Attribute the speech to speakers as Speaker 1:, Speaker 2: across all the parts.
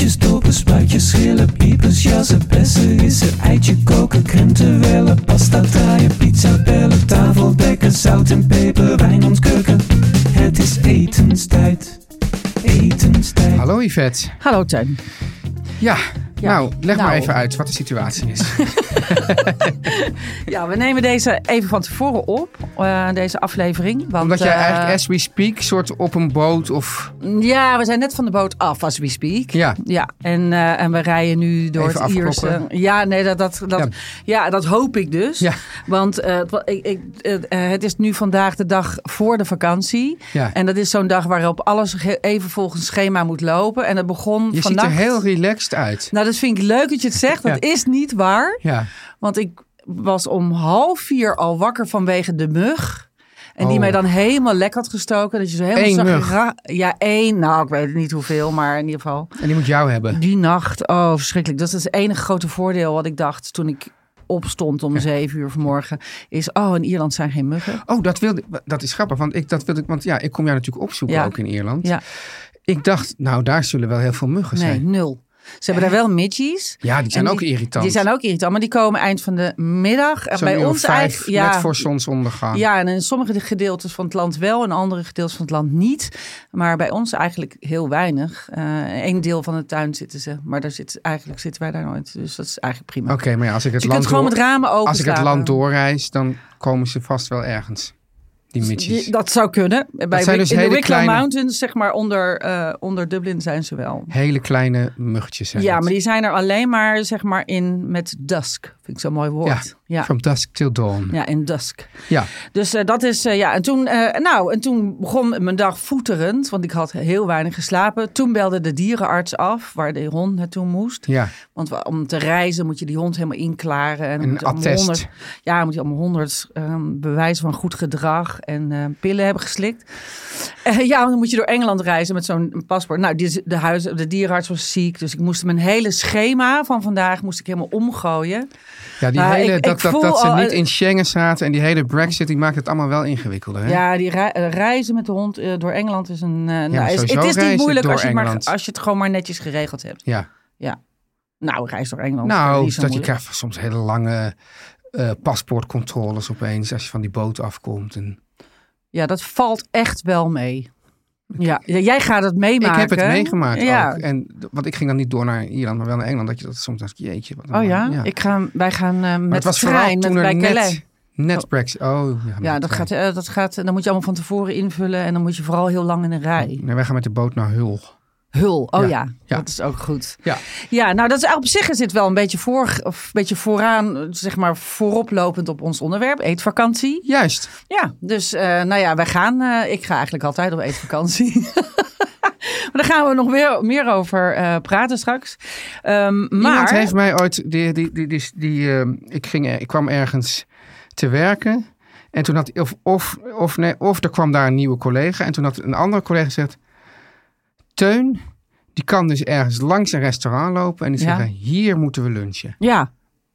Speaker 1: Boontjes, dopen, spuitjes, schillen, piepers, jassen, bessen, rissen, eitje koken, krenten wellen, pasta draaien, pizza bellen, tafel dekken, zout en peper, wijn ontkurken. Het is etenstijd, etenstijd.
Speaker 2: Hallo Yvette.
Speaker 3: Hallo Teun.
Speaker 2: Ja, nou, leg maar
Speaker 3: nou.
Speaker 2: even uit wat de situatie is.
Speaker 3: Ja, we nemen deze even van tevoren op, eh, deze aflevering. Want,
Speaker 2: Omdat jij
Speaker 3: eh,
Speaker 2: eigenlijk as we speak soort op een boot of...
Speaker 3: Ja, we zijn net van de boot af, as we speak.
Speaker 2: Ja.
Speaker 3: Ja, en, eh, en we rijden nu door
Speaker 2: Even
Speaker 3: het Ierse... Ja, nee, dat, dat, dat,
Speaker 2: Ja.
Speaker 3: ja. dat hoop ik dus.
Speaker 2: Ja.
Speaker 3: Want ik, ik, het is nu vandaag de dag voor de vakantie.
Speaker 2: Ja.
Speaker 3: En dat is zo'n dag waarop alles even volgens schema moet lopen. En het begon
Speaker 2: Je
Speaker 3: vannacht...
Speaker 2: ziet er heel relaxed uit.
Speaker 3: Nou, dat vind ik leuk dat je het zegt. Dat is niet waar.
Speaker 2: Ja.
Speaker 3: Want ik was om half vier al wakker vanwege de mug. En die
Speaker 2: Oh.
Speaker 3: mij dan helemaal lek had gestoken. Dat je zo helemaal zag Ja, één. Nou, ik weet niet hoeveel, maar in ieder geval.
Speaker 2: En die moet jou hebben.
Speaker 3: Die nacht, oh verschrikkelijk. Dat is het enige grote voordeel wat ik dacht toen ik opstond om zeven uur vanmorgen. Is, oh, in Ierland zijn geen muggen.
Speaker 2: Oh, dat wilde dat is grappig. Want ik, dat wilde, ik- want ja, ik kom jou natuurlijk opzoeken
Speaker 3: Ja.
Speaker 2: ook in Ierland.
Speaker 3: Ja,
Speaker 2: Ik dacht, nou, daar zullen wel heel veel muggen
Speaker 3: nee,
Speaker 2: zijn.
Speaker 3: nul. Ze hebben daar wel midgies.
Speaker 2: Ja, die zijn ook irritant.
Speaker 3: Die zijn ook irritant, maar die komen eind van de middag. En
Speaker 2: Zo'n
Speaker 3: bij ons eigenlijk, ja,
Speaker 2: net voor zonsondergang.
Speaker 3: Ja, en in sommige gedeeltes van het land wel, en andere gedeeltes van het land niet. Maar bij ons eigenlijk heel weinig. Eén deel van de tuin zitten ze, maar daar zit, eigenlijk zitten wij daar nooit. Dus dat is eigenlijk prima.
Speaker 2: Oké, maar ja, als ik het
Speaker 3: Dus je
Speaker 2: land
Speaker 3: kunt gewoon
Speaker 2: door-
Speaker 3: met ramen open
Speaker 2: Als ik het land doorreis, dan komen ze vast wel ergens. Die.
Speaker 3: Die- Dat zou kunnen. Bij
Speaker 2: zijn dus
Speaker 3: in de Wicklow
Speaker 2: kleine-
Speaker 3: Mountains, zeg maar onder, eh, onder Dublin zijn ze wel.
Speaker 2: Hele kleine muggetjes zijn
Speaker 3: Ja,
Speaker 2: het.
Speaker 3: maar die zijn er alleen maar zeg maar in met dusk. Vind ik zo'n mooi woord.
Speaker 2: Ja,
Speaker 3: Ja.
Speaker 2: from dusk till dawn.
Speaker 3: Ja, in dusk.
Speaker 2: Ja.
Speaker 3: Dus eh, dat is, eh, ja, en toen, eh, nou, en toen begon mijn dag voeterend, want ik had heel weinig geslapen. Toen belde de dierenarts af, waar de hond naartoe moest.
Speaker 2: Ja.
Speaker 3: Want wa- om te reizen moet je die hond helemaal inklaren. En
Speaker 2: Een attest.
Speaker 3: honderd- ja, moet je allemaal honderd bewijzen van goed gedrag en pillen hebben geslikt. Ja, dan moet je door Engeland reizen met zo'n paspoort. Nou, die, de, huis, de dierenarts was ziek, dus ik moest mijn hele schema van vandaag moest ik helemaal omgooien.
Speaker 2: Ja, die
Speaker 3: Maar
Speaker 2: hele,
Speaker 3: ik-
Speaker 2: dat,
Speaker 3: ik
Speaker 2: dat, dat ze
Speaker 3: al-
Speaker 2: niet in Schengen zaten en die hele brexit, die maakt het allemaal wel ingewikkelder. Hè?
Speaker 3: Ja, die eh, reizen met de hond eh, door Engeland is een. eh, nou, is,
Speaker 2: sowieso
Speaker 3: het is niet moeilijk als je, het maar, als je het gewoon maar netjes geregeld hebt.
Speaker 2: Ja.
Speaker 3: Ja. Nou, reis door Engeland.
Speaker 2: Nou, dat je krijgt soms hele lange paspoortcontroles opeens als je van die boot afkomt. En...
Speaker 3: Ja, dat valt echt wel mee. Ja, jij gaat het meemaken.
Speaker 2: Ik heb het meegemaakt
Speaker 3: ja.
Speaker 2: ook. En, want ik ging dan niet door naar Ierland, maar wel naar Engeland. Dat je dat soms dacht, jeetje. Wat
Speaker 3: Oh ja? Ik ga, wij gaan eh, met
Speaker 2: het was
Speaker 3: trein met, bij Calais.
Speaker 2: net, net brexit. Oh, ja.
Speaker 3: Ja, dat gaat, eh, dat gaat, dan moet je allemaal van tevoren invullen en dan moet je vooral heel lang in een rij.
Speaker 2: Nee, wij gaan met de boot naar Hul.
Speaker 3: Hul, oh
Speaker 2: Ja,
Speaker 3: ja,
Speaker 2: ja.
Speaker 3: dat is ook goed.
Speaker 2: Ja.
Speaker 3: Ja, nou dat is op zich is dit wel een beetje, voor, of een beetje vooraan, zeg maar vooroplopend op ons onderwerp, eetvakantie.
Speaker 2: Juist.
Speaker 3: Ja, dus eh, nou ja, wij gaan, eh, ik ga eigenlijk altijd op eetvakantie. maar daar gaan we nog weer meer over eh, praten straks. Ehm, maar,
Speaker 2: Iemand heeft mij ooit, die, die, die, die, die, ik, ging, ik kwam ergens te werken. En toen had, of, of, of, nee, of er kwam daar een nieuwe collega. En toen had een andere collega gezegd, Teun, die kan dus ergens langs een restaurant lopen. En die
Speaker 3: Ja.
Speaker 2: zeggen, hier moeten we lunchen.
Speaker 3: Ja,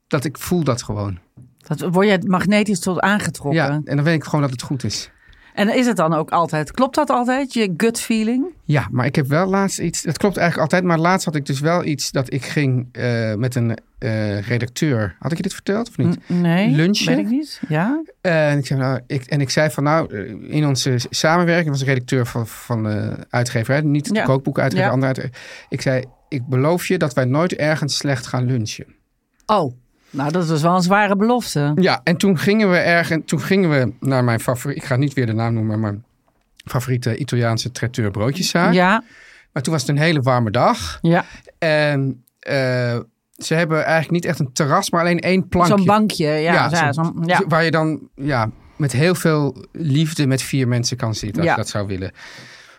Speaker 2: Dat ik voel dat gewoon.
Speaker 3: dat word je magnetisch tot aangetrokken.
Speaker 2: Ja, en dan weet ik gewoon dat het goed is.
Speaker 3: En is het dan ook altijd, klopt dat altijd, je gut feeling?
Speaker 2: Ja, maar ik heb wel laatst iets. Dat klopt eigenlijk altijd, maar laatst had ik dus wel iets dat ik ging eh, met een eh, redacteur. Had ik je dit verteld of niet?
Speaker 3: N- Nee,
Speaker 2: Lunchen?
Speaker 3: weet ik niet. Ja?
Speaker 2: En ik, zei, nou, ik, en ik zei van nou, eh, in onze samenwerking was de redacteur van, van de uitgeverij, niet de
Speaker 3: Ja.
Speaker 2: kookboekuitgever,
Speaker 3: Ja.
Speaker 2: andere uitgever. Ik zei, ik beloof je dat wij nooit ergens slecht gaan lunchen.
Speaker 3: Oh, nou dat was wel een zware belofte.
Speaker 2: Ja, en toen gingen we ergens, toen gingen we naar mijn favoriet, ik ga niet weer de naam noemen, maar mijn favoriete Italiaanse traiteur broodjeszaak.
Speaker 3: Ja,
Speaker 2: Maar toen was het een hele warme dag.
Speaker 3: ja.
Speaker 2: En eh, ze hebben eigenlijk niet echt een terras, maar alleen één plankje.
Speaker 3: zo'n bankje. Ja,
Speaker 2: Ja. Waar je dan ja, met heel veel liefde met vier mensen kan zitten, als je dat zou willen.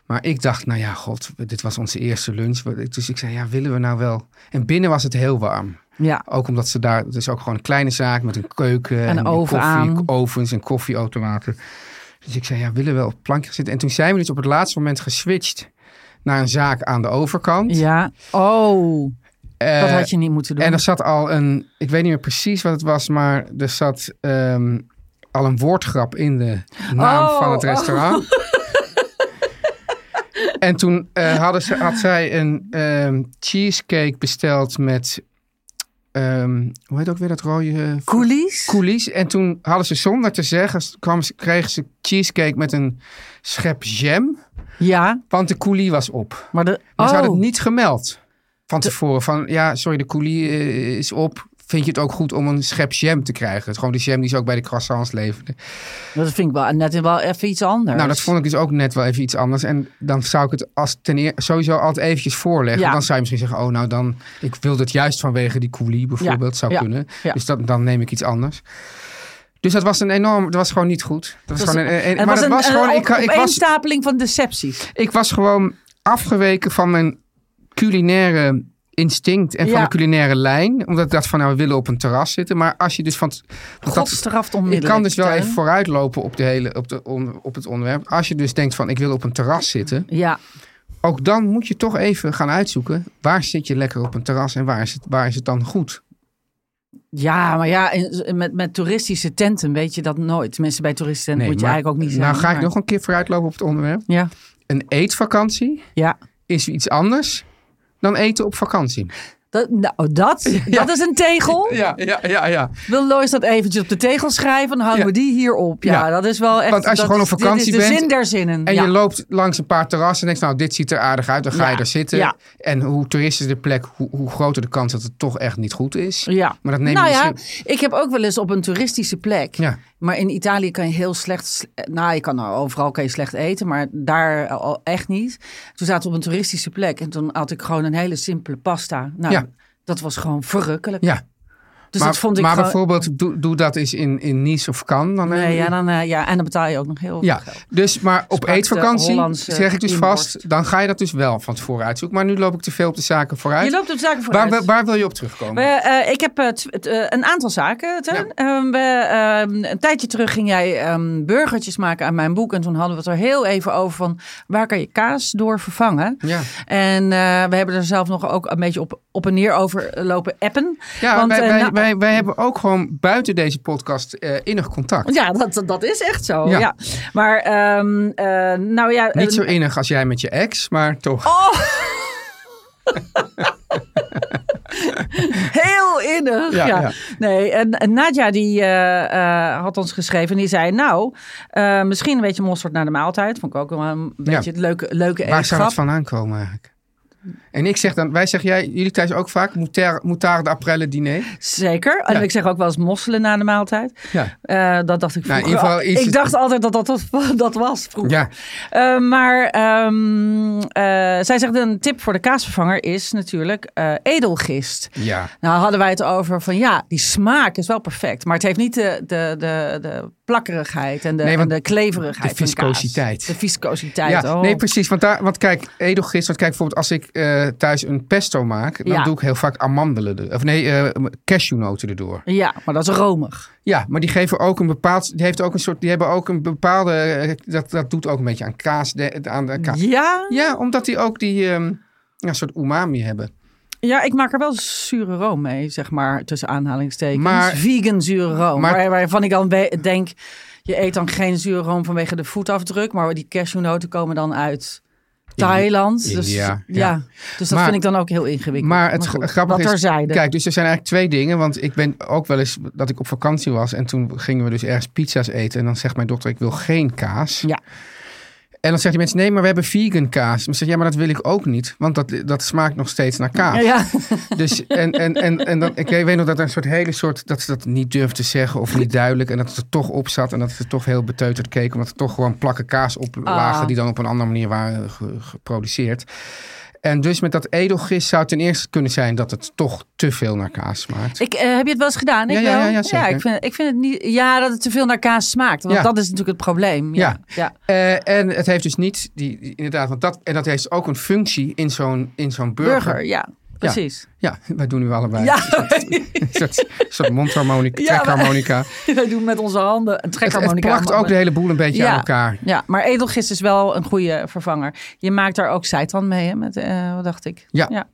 Speaker 2: Maar ik dacht, nou ja, god, dit was onze eerste lunch. Dus ik zei, ja, willen we nou wel? En binnen was het heel warm.
Speaker 3: ja.
Speaker 2: Ook omdat ze daar, het is ook gewoon een kleine zaak met een keuken.
Speaker 3: En een oven
Speaker 2: koffie, ovens en koffieautomaten. Dus ik zei, ja, willen we wel op het plankje zitten? En toen zijn we dus op het laatste moment geswitcht naar een zaak aan de overkant.
Speaker 3: Ja. Oh,
Speaker 2: Eh,
Speaker 3: dat had je niet moeten doen.
Speaker 2: En er zat al een, ik weet niet meer precies wat het was, maar er zat ehm, al een woordgrap in de naam
Speaker 3: Oh,
Speaker 2: van het
Speaker 3: oh.
Speaker 2: En toen eh, hadden ze, had zij een ehm, cheesecake besteld met, ehm, hoe heet ook weer dat rode? eh,
Speaker 3: Coolies?
Speaker 2: Coulis. En toen hadden ze zonder te zeggen, kwam, ze- kregen ze cheesecake met een schep jam.
Speaker 3: Ja,
Speaker 2: Want de coulis was op.
Speaker 3: maar de...
Speaker 2: Maar
Speaker 3: oh.
Speaker 2: ze hadden het niet gemeld van tevoren. Van ja, sorry, de coulis eh, is op. Vind je het ook goed om een schep jam te krijgen? Het, gewoon de jam die ze ook bij de croissants leverden.
Speaker 3: Dat vind ik wel net wel even iets anders.
Speaker 2: Nou, dat vond ik dus ook net wel even iets anders. En dan zou ik het als ten eer, sowieso altijd eventjes voorleggen.
Speaker 3: Ja.
Speaker 2: Dan zou je misschien zeggen, oh nou dan... Ik wilde het juist vanwege die coulis bijvoorbeeld. Zou
Speaker 3: Ja.
Speaker 2: kunnen. Dus dat, dan neem ik iets anders. Dus dat was een enorm... Dat was gewoon niet goed. Dat was
Speaker 3: Dat
Speaker 2: gewoon een, een-
Speaker 3: het
Speaker 2: maar
Speaker 3: was
Speaker 2: dat
Speaker 3: een,
Speaker 2: was
Speaker 3: een
Speaker 2: gewoon...
Speaker 3: op-
Speaker 2: Ik, ik was,
Speaker 3: opeenstapeling van decepties.
Speaker 2: ik was gewoon afgeweken van mijn culinaire instinct en van de culinaire lijn. Omdat ik dacht van, nou, we willen op een terras zitten. Maar als je dus van... want dat-
Speaker 3: God straft
Speaker 2: ik
Speaker 3: onmiddellijk.
Speaker 2: kan dus wel even vooruitlopen op, de hele, op, de, on- op het onderwerp. Als je dus denkt van, ik wil op een terras zitten.
Speaker 3: Ja,
Speaker 2: Ook dan moet je toch even gaan uitzoeken. Waar zit je lekker op een terras en waar is het, waar is het dan goed?
Speaker 3: ja, maar ja, in- met, met toeristische tenten weet je dat nooit. Tenminste, bij toeristen moet je
Speaker 2: maar-
Speaker 3: eigenlijk ook niet zijn.
Speaker 2: Nou ga ik nog een keer vooruitlopen op het onderwerp.
Speaker 3: Ja,
Speaker 2: Een eetvakantie
Speaker 3: ja.
Speaker 2: is iets anders dan eten op vakantie.
Speaker 3: Dat, nou, dat, dat is een tegel.
Speaker 2: Ja, ja, ja, ja.
Speaker 3: Wil Lois dat eventjes op de tegel schrijven? Dan houden
Speaker 2: Ja.
Speaker 3: we die hier op. Ja,
Speaker 2: Ja.
Speaker 3: dat is wel echt...
Speaker 2: Want als je gewoon op vakantie
Speaker 3: dit is de zin der zinnen.
Speaker 2: En
Speaker 3: ja.
Speaker 2: je loopt langs een paar terrassen en denkt, nou, dit ziet er aardig uit. Dan ga je
Speaker 3: Ja,
Speaker 2: er zitten.
Speaker 3: ja.
Speaker 2: En hoe toeristisch de plek, hoe, hoe groter de kans dat het toch echt niet goed is.
Speaker 3: Ja.
Speaker 2: Maar dat neem je
Speaker 3: nou ja,
Speaker 2: misschien-
Speaker 3: ik heb ook wel eens op een toeristische plek. Maar in Italië kan je heel slecht. Nou, je kan overal kan je slecht eten, maar daar al echt niet. Toen zaten we op een toeristische plek en toen had ik gewoon een hele simpele pasta. Nou,
Speaker 2: Ja.
Speaker 3: dat was gewoon verrukkelijk.
Speaker 2: Ja,
Speaker 3: Dus
Speaker 2: maar,
Speaker 3: dat vond ik
Speaker 2: maar
Speaker 3: gewoon.
Speaker 2: bijvoorbeeld, doe, doe dat eens in, in Nice of Cannes. Dan
Speaker 3: Nee, ja, dan, eh, ja, en dan betaal je ook nog heel
Speaker 2: Ja,
Speaker 3: veel geld.
Speaker 2: dus maar op
Speaker 3: de
Speaker 2: eetvakantie
Speaker 3: Hollandse
Speaker 2: zeg ik dus vast, dan ga je dat dus wel van tevoren uitzoeken. Maar nu loop ik te veel op de zaken vooruit.
Speaker 3: Je loopt op zaken
Speaker 2: waar,
Speaker 3: vooruit.
Speaker 2: waar wil je op terugkomen?
Speaker 3: We, eh, ik heb eh, een aantal zaken. Teun. Ehm, we, ehm, een tijdje terug ging jij ehm, burgertjes maken aan mijn boek. En toen hadden we het er heel even over van waar kan je kaas door vervangen.
Speaker 2: Ja.
Speaker 3: En we hebben er zelf nog ook een beetje op, op en neer over lopen appen.
Speaker 2: Ja,
Speaker 3: Want,
Speaker 2: wij,
Speaker 3: eh,
Speaker 2: wij,
Speaker 3: nou-
Speaker 2: wij, wij hebben ook gewoon buiten deze podcast eh, innig contact.
Speaker 3: Ja, dat, dat is echt zo.
Speaker 2: Ja.
Speaker 3: Ja. Maar ehm, eh, nou ja.
Speaker 2: Niet zo
Speaker 3: eh,
Speaker 2: innig als jij met je ex, maar toch.
Speaker 3: Oh. Heel innig.
Speaker 2: Ja,
Speaker 3: Ja,
Speaker 2: ja.
Speaker 3: Nee, en, en Nadja die eh, eh, had ons geschreven en die zei... nou, eh, misschien een beetje mosterd naar de maaltijd. Vond ik ook wel een beetje het leuke, leuke
Speaker 2: Waar zou het vandaan komen eigenlijk? En ik zeg dan, wij zeggen jij, jullie thuis ook vaak, moutarde d'après diner.
Speaker 3: Zeker. En
Speaker 2: Ja.
Speaker 3: ik zeg ook wel eens mosselen na de maaltijd.
Speaker 2: Ja.
Speaker 3: Eh, dat dacht ik
Speaker 2: Nou, in
Speaker 3: vroeger.
Speaker 2: ieder geval iets-
Speaker 3: Ik dacht altijd dat dat, dat, dat was vroeger.
Speaker 2: Ja,
Speaker 3: Eh, maar ehm, eh, zij zegt een tip voor de kaasvervanger is natuurlijk edelgist.
Speaker 2: ja.
Speaker 3: Nou hadden wij het over van ja, die smaak is wel perfect. Maar het heeft niet de, de, de, de plakkerigheid en de,
Speaker 2: Nee, want
Speaker 3: en de kleverigheid
Speaker 2: de viscositeit.
Speaker 3: De viscositeit.
Speaker 2: Ja,
Speaker 3: oh.
Speaker 2: nee, precies. Want, daar, want kijk, edelgist. Want kijk, bijvoorbeeld als ik eh, thuis een pesto maak, dan
Speaker 3: Ja.
Speaker 2: doe ik heel vaak amandelen. er- Of nee, eh, cashewnoten erdoor.
Speaker 3: Ja, maar dat is romig.
Speaker 2: Ja, maar die geven ook een bepaald. Die heeft ook een soort. Die hebben ook een bepaalde. eh, Dat, dat doet ook een beetje aan kaas. De, aan de kaas.
Speaker 3: Ja?
Speaker 2: Ja, omdat die ook die. ehm, ja, soort umami hebben.
Speaker 3: ja, ik maak er wel zure room mee, zeg maar, tussen aanhalingstekens.
Speaker 2: Maar-
Speaker 3: Vegan zure room.
Speaker 2: maar-
Speaker 3: waar, waarvan ik dan denk, je eet dan geen zuurroom vanwege de voetafdruk, maar die cashewnoten komen dan uit Thailand. dus, ja.
Speaker 2: ja.
Speaker 3: dus dat
Speaker 2: Maar-
Speaker 3: vind ik dan ook heel ingewikkeld.
Speaker 2: Maar het
Speaker 3: goed,
Speaker 2: grappige
Speaker 3: dat
Speaker 2: is,
Speaker 3: terzijde.
Speaker 2: kijk, dus er zijn eigenlijk twee dingen. Want ik ben ook wel eens dat ik op vakantie was en toen gingen we dus ergens pizza's eten. En dan zegt mijn dokter, ik wil geen kaas.
Speaker 3: Ja.
Speaker 2: En dan zeggen die mensen, nee, maar we hebben vegan kaas. Ik zeg, ja, maar dat wil ik ook niet. Want dat, dat smaakt nog steeds naar kaas.
Speaker 3: Ja,
Speaker 2: Dus, en, en, en, en dan, ik weet nog dat er een soort hele soort, dat ze dat niet durfde te zeggen of niet duidelijk. En dat het er toch op zat en dat ze toch heel beteuterd keken. Omdat er toch gewoon plakken kaas op lagen
Speaker 3: Ah.
Speaker 2: die dan op een andere manier waren ge- geproduceerd. En dus met dat edelgist zou ten eerste kunnen zijn dat het toch te veel naar kaas smaakt.
Speaker 3: Ik, eh, heb je het wel eens gedaan? Ik
Speaker 2: Ja, ja,
Speaker 3: wel.
Speaker 2: ja, ja, zeker.
Speaker 3: ik, vind, ik vind het niet. Ja, dat het te veel naar kaas smaakt. Want
Speaker 2: Ja.
Speaker 3: dat is natuurlijk het probleem. Ja. ja.
Speaker 2: Eh, en het heeft dus niet, die, die- inderdaad, want dat, en dat heeft ook een functie in zo'n, in zo'n burger.
Speaker 3: Burger, ja. Precies.
Speaker 2: Ja, wij doen nu allebei.
Speaker 3: Ja,
Speaker 2: Een soort, mondharmonica,
Speaker 3: Ja,
Speaker 2: trekharmonica.
Speaker 3: wij doen met onze handen een
Speaker 2: Het, het
Speaker 3: trekharmonica.
Speaker 2: plakt ook de hele boel een beetje aan elkaar.
Speaker 3: Ja, maar edelgist is wel een goede vervanger. Je maakt daar ook seitan mee, hè? Met, eh, wat dacht ik?
Speaker 2: Ja.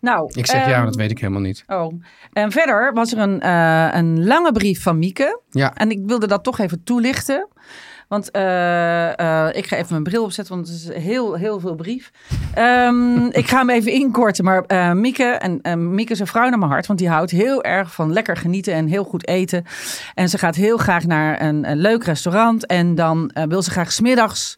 Speaker 3: Nou,
Speaker 2: Ik zeg ja,
Speaker 3: ehm,
Speaker 2: dat weet ik helemaal niet.
Speaker 3: Oh. En verder was er een, eh, een lange brief van Mieke.
Speaker 2: Ja.
Speaker 3: En ik wilde dat toch even toelichten. Want eh, eh, ik ga even mijn bril opzetten, want het is heel, heel veel brief. Ehm, ik ga hem even inkorten. Maar eh, Mieke, en Mieke is een vrouw naar mijn hart. Want die houdt heel erg van lekker genieten en heel goed eten. En ze gaat heel graag naar een, een leuk restaurant. En dan wil ze graag smiddags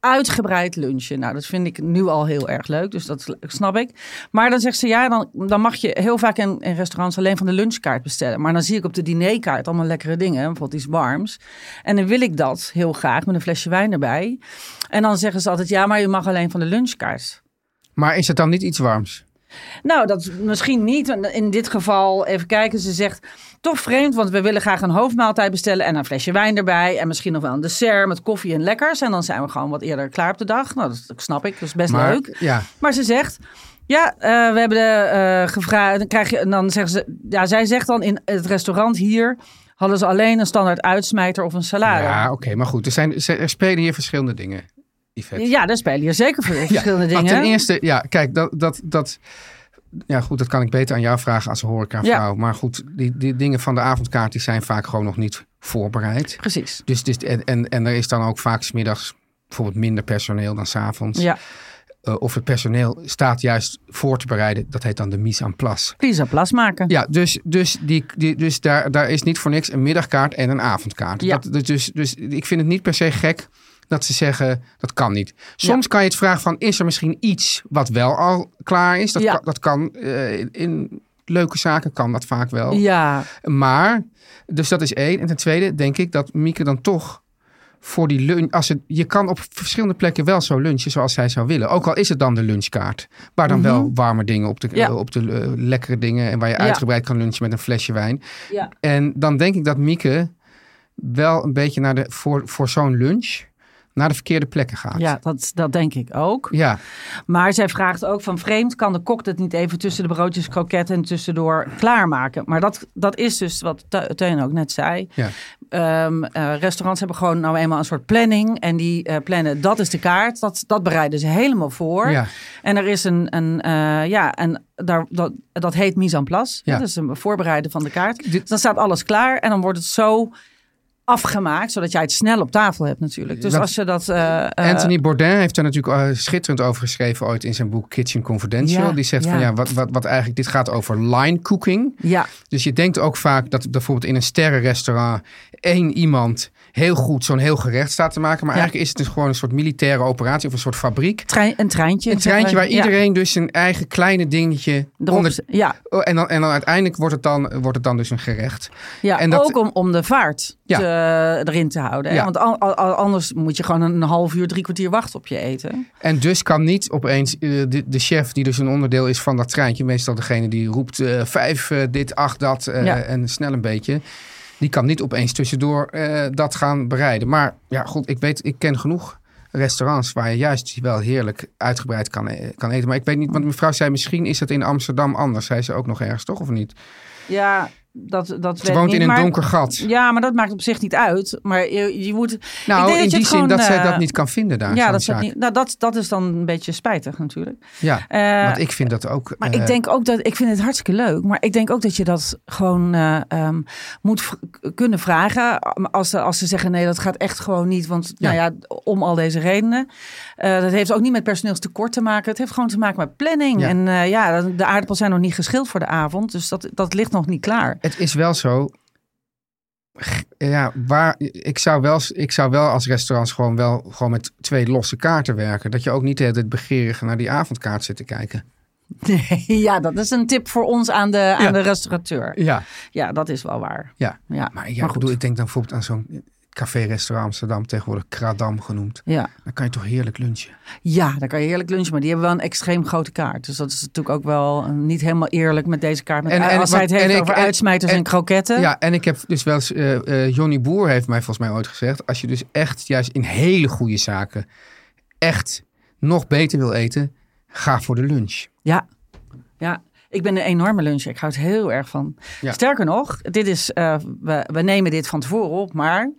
Speaker 3: uitgebreid lunchen. Nou, dat vind ik nu al heel erg leuk, dus dat snap ik. Maar dan zegt ze, ja, dan, dan mag je heel vaak in, in restaurants alleen van de lunchkaart bestellen. Maar dan zie ik op de dinerkaart allemaal lekkere dingen, bijvoorbeeld iets warms. En dan wil ik dat heel graag met een flesje wijn erbij. En dan zeggen ze altijd, ja, maar je mag alleen van de lunchkaart.
Speaker 2: Maar is het dan niet iets warms?
Speaker 3: Nou, dat misschien niet. In dit geval, even kijken, ze zegt toch vreemd, want we willen graag een hoofdmaaltijd bestellen en een flesje wijn erbij. En misschien nog wel een dessert met koffie en lekkers. En dan zijn we gewoon wat eerder klaar op de dag. Nou, dat, snap ik, dat is best
Speaker 2: Maar,
Speaker 3: leuk.
Speaker 2: Ja,
Speaker 3: Maar ze zegt, ja, eh, we hebben de, eh, gevraagd, dan krijg je, en dan zeggen ze, ja, zij zegt dan in het restaurant hier, hadden ze alleen een standaard uitsmijter of een salade.
Speaker 2: ja oké, maar goed. Er, zijn, er spelen hier verschillende dingen, Yvette.
Speaker 3: Ja, daar spelen hier zeker verschillende
Speaker 2: maar
Speaker 3: dingen.
Speaker 2: ten eerste, ja, kijk, dat, dat, dat, ja goed, dat kan ik beter aan jou vragen als horecavrouw. Maar goed, die, die dingen van de avondkaart, die zijn vaak gewoon nog niet voorbereid.
Speaker 3: Precies.
Speaker 2: Dus, dus en, en, en er is dan ook vaak smiddags bijvoorbeeld minder personeel dan s'avonds.
Speaker 3: Ja,
Speaker 2: Uh, of het personeel staat juist voor te bereiden. Dat heet dan de mise en place.
Speaker 3: pizza plas maken.
Speaker 2: Ja, dus, dus, die, die, dus daar, daar is niet voor niks een middagkaart en een avondkaart.
Speaker 3: Ja.
Speaker 2: Dat, dus, dus ik vind het niet per se gek dat ze zeggen dat kan niet. Soms kan je het vragen van is er misschien iets wat wel al klaar is? Dat
Speaker 3: Ja.
Speaker 2: kan, dat kan eh, in leuke zaken kan dat vaak wel.
Speaker 3: Ja,
Speaker 2: Maar, dus dat is één. En ten tweede denk ik dat Mieke dan toch voor die lunch... Als het, je kan op verschillende plekken wel zo lunchen zoals zij zou willen. Ook al is het dan de lunchkaart. Waar dan wel warme dingen op de,
Speaker 3: Ja.
Speaker 2: op de eh, lekkere dingen... en waar je
Speaker 3: Ja.
Speaker 2: uitgebreid kan lunchen met een flesje wijn.
Speaker 3: ja.
Speaker 2: En dan denk ik dat Mieke wel een beetje naar de, voor, voor zo'n lunch... naar de verkeerde plekken gaat.
Speaker 3: ja dat, dat denk ik ook.
Speaker 2: Ja,
Speaker 3: Maar zij vraagt ook van vreemd, kan de kok dat niet even tussen de broodjes kroket en tussendoor klaarmaken? Maar dat, dat is dus wat Te- Teun ook net zei.
Speaker 2: ja.
Speaker 3: Ehm, eh, restaurants hebben gewoon nou eenmaal een soort planning. En die eh, plannen, dat is de kaart. Dat, dat bereiden ze helemaal voor.
Speaker 2: Ja.
Speaker 3: En er is een, een eh, ja, en daar, dat, dat heet mise en place.
Speaker 2: Ja.
Speaker 3: Dat is een voorbereiden van de kaart. Dus dan staat alles klaar en dan wordt het zo afgemaakt, zodat jij het snel op tafel hebt natuurlijk. Dus
Speaker 2: Dat-
Speaker 3: als je dat... eh, eh,
Speaker 2: Anthony Bourdain heeft er natuurlijk eh, schitterend over geschreven ooit in zijn boek Kitchen Confidential.
Speaker 3: Ja,
Speaker 2: die zegt
Speaker 3: ja.
Speaker 2: van ja, wat, wat, wat eigenlijk, dit gaat over line cooking.
Speaker 3: Ja,
Speaker 2: Dus je denkt ook vaak dat bijvoorbeeld in een sterrenrestaurant één iemand heel goed zo'n heel gerecht staat te maken. Maar
Speaker 3: Ja.
Speaker 2: eigenlijk is het dus gewoon een soort militaire operatie of een soort fabriek.
Speaker 3: trein, een treintje.
Speaker 2: Een treintje waar.
Speaker 3: Ja,
Speaker 2: iedereen dus zijn eigen kleine dingetje
Speaker 3: erop
Speaker 2: onder...
Speaker 3: ja,
Speaker 2: Oh, En dan, en dan uiteindelijk wordt het dan, wordt het dan dus een gerecht.
Speaker 3: ja
Speaker 2: En dat-
Speaker 3: ook om, om de vaart
Speaker 2: Ja.
Speaker 3: te- erin te houden. hè.
Speaker 2: Ja.
Speaker 3: Want an- an- anders moet je gewoon een half uur, drie kwartier wachten op je eten.
Speaker 2: En dus kan niet opeens eh, de, de chef, die dus een onderdeel is van dat treintje, meestal degene die roept eh, vijf, eh, dit, acht, dat en snel een beetje. Die kan niet opeens tussendoor eh, dat gaan bereiden. Maar ja, goed, ik weet, ik ken genoeg restaurants waar je juist wel heerlijk uitgebreid kan, e- kan eten. Maar ik weet niet, want mevrouw zei misschien is dat in Amsterdam anders. Zei ze ook nog ergens, toch? Of niet?
Speaker 3: Ja, dat, dat
Speaker 2: Ze woont
Speaker 3: niet,
Speaker 2: in een
Speaker 3: maar-
Speaker 2: donker gat.
Speaker 3: Ja, maar dat maakt op zich niet uit. Maar je, je moet...
Speaker 2: Nou,
Speaker 3: ik denk
Speaker 2: in
Speaker 3: dat je
Speaker 2: die zin
Speaker 3: gewoon,
Speaker 2: dat zij
Speaker 3: eh,
Speaker 2: dat niet kan vinden daar.
Speaker 3: Ja, dat,
Speaker 2: zaak.
Speaker 3: niet, nou, dat, dat is dan een beetje spijtig natuurlijk.
Speaker 2: Ja,
Speaker 3: Eh,
Speaker 2: want ik vind dat ook...
Speaker 3: Maar
Speaker 2: eh,
Speaker 3: ik denk ook dat, ik vind het hartstikke leuk, maar ik denk ook dat je dat gewoon eh, ehm, moet kunnen vragen. Als ze, als ze zeggen nee, dat gaat echt gewoon niet, want
Speaker 2: Ja.
Speaker 3: nou ja, om al deze redenen. Eh, dat heeft ook niet met personeelstekort te maken. Het heeft gewoon te maken met planning.
Speaker 2: Ja.
Speaker 3: En eh, ja, de aardappels zijn nog niet geschild voor de avond, dus dat, dat ligt nog niet klaar.
Speaker 2: Het is wel zo. Ja, waar, ik, zou wel, ik zou wel als restaurants gewoon wel gewoon met twee losse kaarten werken. Dat je ook niet de hele tijd begeerig naar die avondkaart zit te kijken.
Speaker 3: ja, dat is een tip voor ons aan de, aan
Speaker 2: Ja.
Speaker 3: de restaurateur.
Speaker 2: Ja,
Speaker 3: Ja, dat is wel waar.
Speaker 2: ja.
Speaker 3: Ja,
Speaker 2: Maar, ja,
Speaker 3: goed.
Speaker 2: bedoel, ik denk dan bijvoorbeeld aan zo'n café-restaurant Amsterdam, tegenwoordig Kradam genoemd.
Speaker 3: Ja.
Speaker 2: Dan kan je toch heerlijk lunchen.
Speaker 3: Ja, dan kan je heerlijk lunchen, maar die hebben wel een extreem grote kaart. Dus dat is natuurlijk ook wel eh, niet helemaal eerlijk met deze kaart. Met,
Speaker 2: En- en
Speaker 3: als hij het heeft
Speaker 2: en ik-
Speaker 3: over
Speaker 2: en-
Speaker 3: uitsmijters en,
Speaker 2: en-
Speaker 3: kroketten.
Speaker 2: Ja, en ik heb dus wel eens, eh eh, Johnny Boer heeft mij volgens mij ooit gezegd, als je dus echt juist in hele goede zaken echt nog beter wil eten, ga voor de lunch.
Speaker 3: Ja. ja. Ik ben een enorme luncher. Ik hou het heel erg van.
Speaker 2: Ja.
Speaker 3: Sterker nog, dit is, we, we nemen dit van tevoren op, maar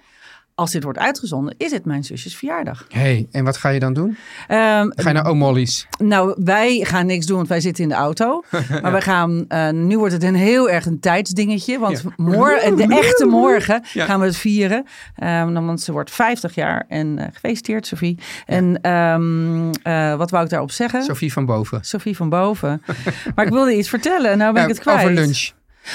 Speaker 3: als dit wordt uitgezonden, is het mijn zusjes verjaardag.
Speaker 2: hey, en wat ga je dan doen?
Speaker 3: Ehm,
Speaker 2: Ga je naar O'Molly's?
Speaker 3: Nou, wij gaan niks doen, want wij zitten in de auto. Maar we gaan, eh, nu wordt het een heel erg een tijdsdingetje. Want
Speaker 2: Ja.
Speaker 3: morgen, de echte morgen,
Speaker 2: Ja.
Speaker 3: gaan we het vieren. Dan- want ze wordt 50 jaar en eh, gefeliciteerd, Sophie. En ehm, eh, wat wou ik daarop zeggen?
Speaker 2: Sophie van Boven.
Speaker 3: Sophie van boven. maar ik wilde iets vertellen, nou ben ik het kwijt.
Speaker 2: over lunch.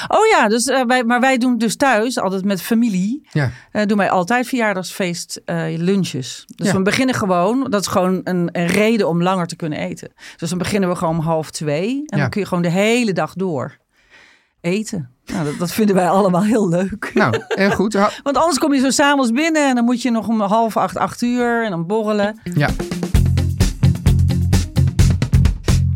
Speaker 3: Oh ja, dus, eh, wij, maar wij doen dus thuis, altijd met familie,
Speaker 2: Ja.
Speaker 3: eh, doen wij altijd verjaardagsfeest eh, lunches. Dus
Speaker 2: Ja.
Speaker 3: we beginnen gewoon, dat is gewoon een, een reden om langer te kunnen eten. Dus dan beginnen we gewoon om half twee en
Speaker 2: Ja.
Speaker 3: dan kun je gewoon de hele dag door eten. Nou, dat, dat vinden wij allemaal heel leuk.
Speaker 2: Nou, en goed.
Speaker 3: Want anders kom je zo s'avonds binnen en dan moet je nog om half acht, acht uur en dan borrelen.
Speaker 2: Ja.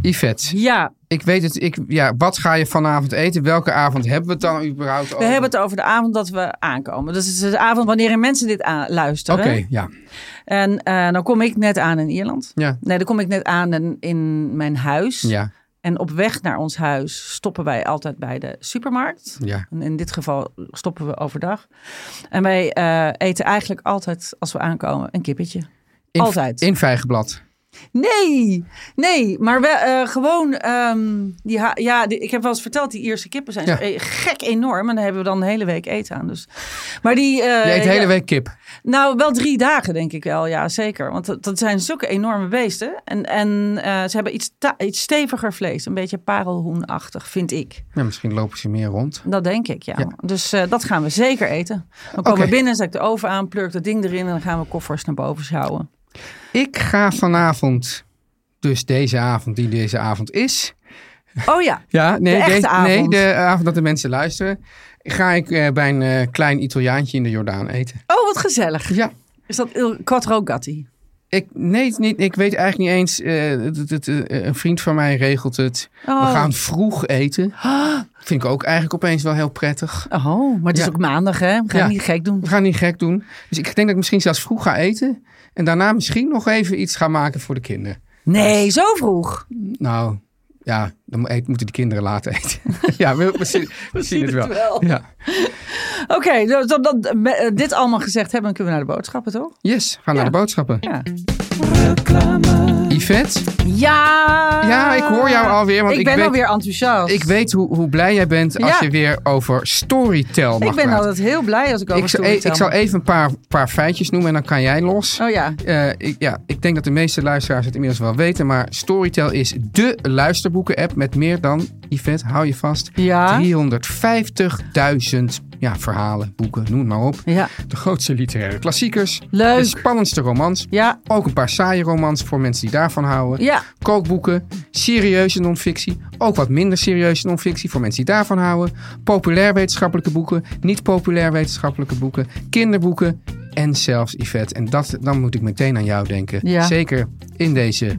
Speaker 2: Yvette,
Speaker 3: Ja,
Speaker 2: ik weet het. Ik, ja, wat ga je vanavond eten? Welke avond hebben we het dan überhaupt
Speaker 3: we
Speaker 2: over?
Speaker 3: hebben het over de avond dat we aankomen. Dus het is de avond wanneer mensen dit aan,
Speaker 2: Oké,
Speaker 3: luisteren.
Speaker 2: ja.
Speaker 3: En eh, dan kom ik net aan in Ierland.
Speaker 2: Ja.
Speaker 3: Nee, dan kom ik net aan in, in mijn huis.
Speaker 2: Ja,
Speaker 3: En op weg naar ons huis stoppen wij altijd bij de supermarkt.
Speaker 2: ja.
Speaker 3: En in dit geval stoppen we overdag. En wij eh, eten eigenlijk altijd, als we aankomen, een kippetje.
Speaker 2: In,
Speaker 3: Altijd.
Speaker 2: In vijgenblad.
Speaker 3: Nee, nee, maar we, eh, gewoon, ehm, die ja, die- ik heb wel eens verteld, die Ierse kippen zijn
Speaker 2: Ja.
Speaker 3: eh, gek enorm. En daar hebben we dan een hele week eten aan. Dus. Maar die... eh,
Speaker 2: Je eet de hele
Speaker 3: ja,
Speaker 2: week kip.
Speaker 3: Nou, wel drie dagen denk ik wel, ja zeker. Want dat, dat zijn zulke enorme beesten. En, en ze hebben iets, iets steviger vlees. Een beetje parelhoenachtig, vind ik.
Speaker 2: Ja, misschien lopen ze meer rond.
Speaker 3: Dat denk ik, ja.
Speaker 2: Ja.
Speaker 3: Dus dat gaan we zeker eten. Dan komen we binnen, zet ik de oven aan, pluk dat ding erin... en dan gaan we koffers naar boven sjouwen.
Speaker 2: Ik ga vanavond, dus deze avond die deze avond is.
Speaker 3: Oh ja,
Speaker 2: Ja, nee,
Speaker 3: De echte
Speaker 2: deze- nee
Speaker 3: avond.
Speaker 2: de avond dat de mensen luisteren. Ga ik eh, bij een eh, klein Italiaantje in de Jordaan eten.
Speaker 3: oh wat gezellig.
Speaker 2: Ja,
Speaker 3: Is dat Il Quattro Gatti?
Speaker 2: Ik, nee, niet, ik weet eigenlijk niet eens. eh, eh, een vriend van mij regelt het.
Speaker 3: Oh.
Speaker 2: We gaan vroeg eten. Vind ik ook eigenlijk opeens wel heel prettig.
Speaker 3: Oh, maar het is
Speaker 2: Ja.
Speaker 3: ook maandag hè? We gaan
Speaker 2: Ja.
Speaker 3: niet gek doen.
Speaker 2: We gaan niet gek doen. Dus ik denk dat ik misschien zelfs vroeg ga eten. En daarna misschien nog even iets ga maken voor de kinderen.
Speaker 3: Nee, zo vroeg.
Speaker 2: Nou, ja, dan mo- moeten de kinderen laten eten. ja, we, we zien, we zien het wel.
Speaker 3: wel.
Speaker 2: Ja.
Speaker 3: Oké, dus dat, met, dit allemaal gezegd hebben, dan kunnen we naar de boodschappen, toch?
Speaker 2: Yes, we gaan naar de boodschappen.
Speaker 3: Ja.
Speaker 2: Yvette,
Speaker 3: Ja!
Speaker 2: Ja, ik hoor jou alweer, want
Speaker 3: ik
Speaker 2: ik
Speaker 3: ben
Speaker 2: weet-
Speaker 3: alweer enthousiast.
Speaker 2: ik weet hoe, hoe blij jij bent als
Speaker 3: Ja.
Speaker 2: je weer over Storytel mag
Speaker 3: Ik ben
Speaker 2: praten.
Speaker 3: altijd heel blij als ik over
Speaker 2: ik, zal,
Speaker 3: storytel
Speaker 2: ik zal even een paar, paar feitjes noemen en dan kan jij los.
Speaker 3: Oh ja.
Speaker 2: Eh, ik, ja, ik denk dat de meeste luisteraars het inmiddels wel weten, maar Storytel is dé luisterboeken-app met meer dan, Yvette, hou je vast,
Speaker 3: Ja.
Speaker 2: 350.000 ja, verhalen, boeken, noem het maar op.
Speaker 3: Ja.
Speaker 2: De grootste literaire klassiekers,
Speaker 3: Leuk.
Speaker 2: de spannendste romans,
Speaker 3: Ja.
Speaker 2: ook een paar saaie romans voor mensen die daarvan houden.
Speaker 3: Ja.
Speaker 2: Kookboeken, serieuze non-fictie, ook wat minder serieuze non-fictie voor mensen die daarvan houden. Populair wetenschappelijke boeken, niet populair wetenschappelijke boeken, kinderboeken En zelfs Yvette, en dat, dan moet ik meteen aan jou denken.
Speaker 3: Ja.
Speaker 2: Zeker in deze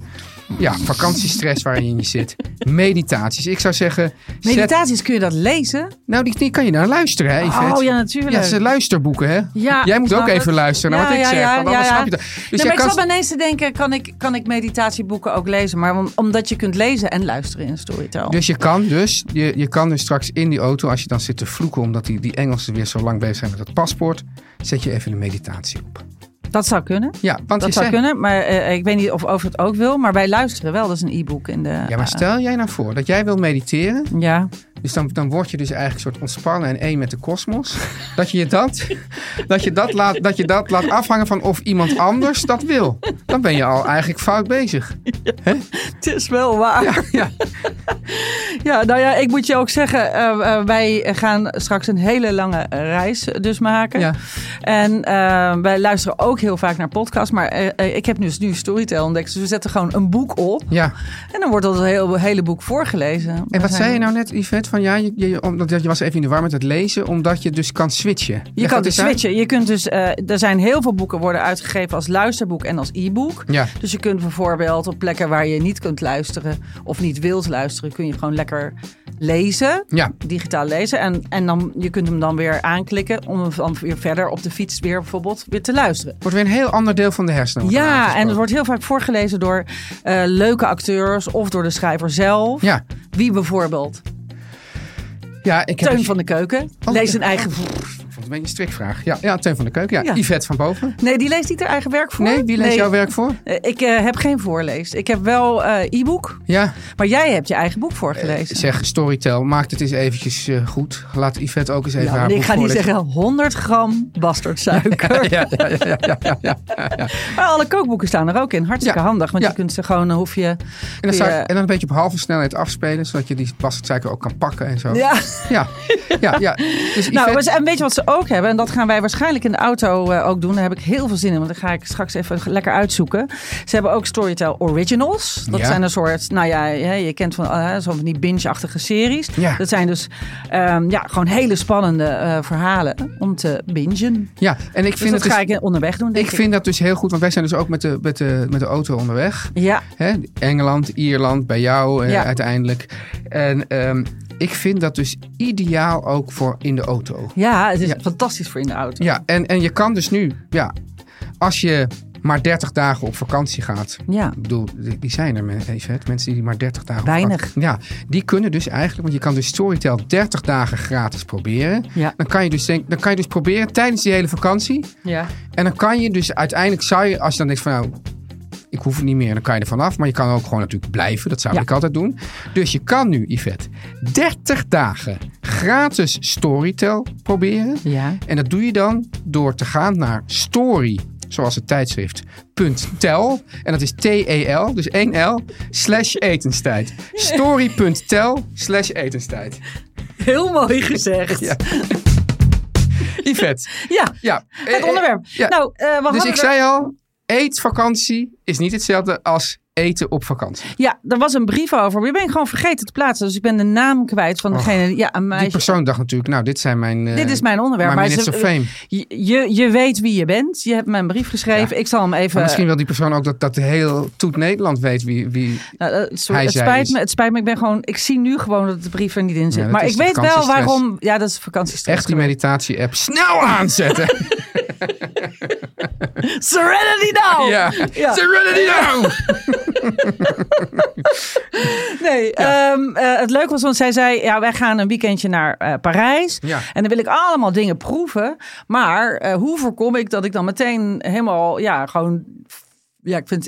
Speaker 2: ja, vakantiestress waarin je zit. Meditaties. Ik zou zeggen, zet-
Speaker 3: Meditaties, kun je dat lezen?
Speaker 2: nou die, die kan je naar luisteren, hè, Yvette?
Speaker 3: Oh ja, natuurlijk.
Speaker 2: Ja, zijn luisterboeken, hè?
Speaker 3: Ja,
Speaker 2: Jij moet ook
Speaker 3: snap
Speaker 2: even
Speaker 3: het.
Speaker 2: luisteren naar
Speaker 3: Ja,
Speaker 2: wat ik
Speaker 3: ja,
Speaker 2: zeg.
Speaker 3: ja,
Speaker 2: want anders snap je dat. Dus
Speaker 3: nee, ik zat ineens te denken, kan ik, kan ik meditatieboeken ook lezen? Maar om- omdat je kunt lezen en luisteren in Storytel.
Speaker 2: Dus je kan dus, je, je kan dus straks in die auto, als je dan zit te vloeken omdat die, die Engelsen weer zo lang bezig zijn met het paspoort, zet je even een meditatie op.
Speaker 3: dat zou kunnen.
Speaker 2: Ja, want
Speaker 3: Dat zou
Speaker 2: zei,
Speaker 3: kunnen, maar eh, ik weet niet of Over het ook wil. Maar wij luisteren wel, dat is een e-book in de...
Speaker 2: Ja, maar stel jij nou voor dat jij wil mediteren,
Speaker 3: eh, ja,
Speaker 2: dus dan, dan word je dus eigenlijk een soort ontspannen en één met de kosmos. Dat je je dat, dat je dat, laat, dat je dat laat afhangen van of iemand anders dat wil. Dan ben je al eigenlijk fout bezig.
Speaker 3: het is wel waar.
Speaker 2: Ja, ja.
Speaker 3: Ja, nou ja, ik moet je ook zeggen, eh, eh, wij gaan straks een hele lange reis dus maken.
Speaker 2: Ja.
Speaker 3: En eh, wij luisteren ook heel vaak naar podcasts. Maar ik heb dus nu Storytel ontdekt. Dus we zetten gewoon een boek op.
Speaker 2: ja.
Speaker 3: En dan wordt dat hele, hele boek voorgelezen.
Speaker 2: En wat zei je nou net, Yvette? Van ja, je, je, omdat, je was even in de war met het lezen, omdat je dus kan switchen.
Speaker 3: Je kan dus switchen. Je kunt dus, eh, er zijn heel veel boeken worden uitgegeven als luisterboek en als e-book.
Speaker 2: Ja.
Speaker 3: Dus je kunt bijvoorbeeld op plekken waar je niet kunt luisteren of niet wilt luisteren, kun je gewoon lekker lezen.
Speaker 2: Ja.
Speaker 3: Digitaal lezen. En, en dan, je kunt hem dan weer aanklikken om hem dan weer verder op de fiets weer bijvoorbeeld weer te luisteren.
Speaker 2: Wordt weer een heel ander deel van de hersenen. er
Speaker 3: Ja, en het wordt heel vaak voorgelezen door eh, leuke acteurs of door de schrijver zelf.
Speaker 2: Ja,
Speaker 3: Wie bijvoorbeeld?
Speaker 2: Ja ik heb
Speaker 3: Teun van de Keuken.
Speaker 2: Oh,
Speaker 3: Lees zijn eigen...
Speaker 2: Een beetje een strikvraag. Ja, ja, Teun van de Keuken. Ja.
Speaker 3: Ja.
Speaker 2: Yvette van Boven.
Speaker 3: Nee, die leest niet haar eigen werk voor.
Speaker 2: Nee, wie leest
Speaker 3: Nee.
Speaker 2: jouw werk voor?
Speaker 3: Eh, Ik eh, heb geen voorlees. Ik heb wel eh, e-book.
Speaker 2: Ja,
Speaker 3: Maar jij hebt je eigen boek voorgelezen.
Speaker 2: zeg Storytel, maak het eens eventjes goed. Laat Yvette ook eens even
Speaker 3: Nou,
Speaker 2: haar
Speaker 3: en ik
Speaker 2: boek
Speaker 3: ga niet zeggen 100 gram bastardsuiker.
Speaker 2: Ja, ja, ja, ja, ja, ja, ja, ja.
Speaker 3: Maar alle kookboeken staan er ook in. Hartstikke
Speaker 2: Ja.
Speaker 3: handig. Want
Speaker 2: Ja.
Speaker 3: je kunt ze gewoon, hoef je...
Speaker 2: En dan,
Speaker 3: je-
Speaker 2: en dan een beetje op halve snelheid afspelen, zodat je die bastardsuiker ook kan pakken en zo.
Speaker 3: Ja.
Speaker 2: ja, ja. ja. Dus
Speaker 3: Nou,
Speaker 2: Yvette-
Speaker 3: en weet je wat ze ook hebben? En dat gaan wij waarschijnlijk in de auto eh, ook doen. Daar heb ik heel veel zin in. Want dan ga ik straks even lekker uitzoeken. Ze hebben ook Storytel Originals. Dat
Speaker 2: Ja.
Speaker 3: zijn een soort, nou ja, je, je kent van, eh, zo van die binge-achtige series.
Speaker 2: Ja.
Speaker 3: Dat zijn dus ehm, ja, gewoon hele spannende eh, verhalen om te bingen.
Speaker 2: ja, en ik
Speaker 3: Dus
Speaker 2: vind
Speaker 3: dat
Speaker 2: het
Speaker 3: ga
Speaker 2: dus,
Speaker 3: ik onderweg doen, denk
Speaker 2: ik
Speaker 3: ik.
Speaker 2: vind dat dus heel goed, want wij zijn dus ook met de, met de, met de auto onderweg.
Speaker 3: Ja,
Speaker 2: Hè? Engeland, Ierland, bij jou
Speaker 3: Ja.
Speaker 2: uiteindelijk. En ehm, ik vind dat dus ideaal ook voor in de auto.
Speaker 3: ja, het is
Speaker 2: Ja.
Speaker 3: fantastisch voor in de auto.
Speaker 2: Ja, en, en je kan dus nu, ja, als je maar 30 dagen op vakantie gaat.
Speaker 3: Ja.
Speaker 2: Ik bedoel, die zijn er, men- Yvette, mensen die maar 30 dagen op
Speaker 3: Weinig.
Speaker 2: Ja, die kunnen dus eigenlijk, want je kan dus Storytel 30 dagen gratis proberen.
Speaker 3: Ja.
Speaker 2: Dan kan je dus, denk, dan kan je dus proberen tijdens die hele vakantie.
Speaker 3: Ja.
Speaker 2: En dan kan je dus uiteindelijk, zou je, als je dan denkt van nou, ik hoef het niet meer, dan kan je er vanaf. Maar je kan ook gewoon natuurlijk blijven. Dat zou
Speaker 3: Ja.
Speaker 2: ik altijd doen. Dus je kan nu, Yvette, 30 dagen gratis Storytel proberen.
Speaker 3: Ja.
Speaker 2: En dat doe je dan door te gaan naar story, zoals het tijdschrift, .tel. En dat is T-E-L, dus 1 L, slash etenstijd. Story.tel slash etenstijd.
Speaker 3: Heel mooi gezegd.
Speaker 2: Ja. Yvette.
Speaker 3: Ja,
Speaker 2: Ja.
Speaker 3: het onderwerp.
Speaker 2: ja.
Speaker 3: Nou, eh, we
Speaker 2: Dus ik
Speaker 3: er-
Speaker 2: zei al, eetvakantie is niet hetzelfde als eten op vakantie.
Speaker 3: Ja, er was een brief over. Maar die ben ik gewoon vergeten te plaatsen. Dus ik ben de naam kwijt van degene. die- ja, een meisje.
Speaker 2: Die persoon dacht natuurlijk, nou, dit zijn mijn... eh,
Speaker 3: Dit is mijn onderwerp.
Speaker 2: mijn
Speaker 3: maar ze-
Speaker 2: fame.
Speaker 3: Je, je, je weet wie je bent. Je hebt een brief geschreven.
Speaker 2: Ja.
Speaker 3: Ik zal hem even.
Speaker 2: Maar misschien wil die persoon ook dat, dat heel Toet Nederland weet wie... wie
Speaker 3: Nou, sorry,
Speaker 2: hij
Speaker 3: het, spijt
Speaker 2: is.
Speaker 3: me, het spijt me. Ik ben gewoon. Ik zie nu gewoon dat de brief er niet in zit.
Speaker 2: Ja,
Speaker 3: maar ik weet wel waarom. Ja, dat is vakantiestress.
Speaker 2: echt die meditatie-app snel aanzetten.
Speaker 3: Serenity now!
Speaker 2: ja.
Speaker 3: Ja.
Speaker 2: Serenity now!
Speaker 3: Nee, ehm, eh, het leuke was, want zij zei, ja, wij gaan een weekendje naar eh, Parijs.
Speaker 2: Ja.
Speaker 3: En dan wil ik allemaal dingen proeven. Maar eh, hoe voorkom ik dat ik dan meteen helemaal, ja, gewoon... Ja, ik vind,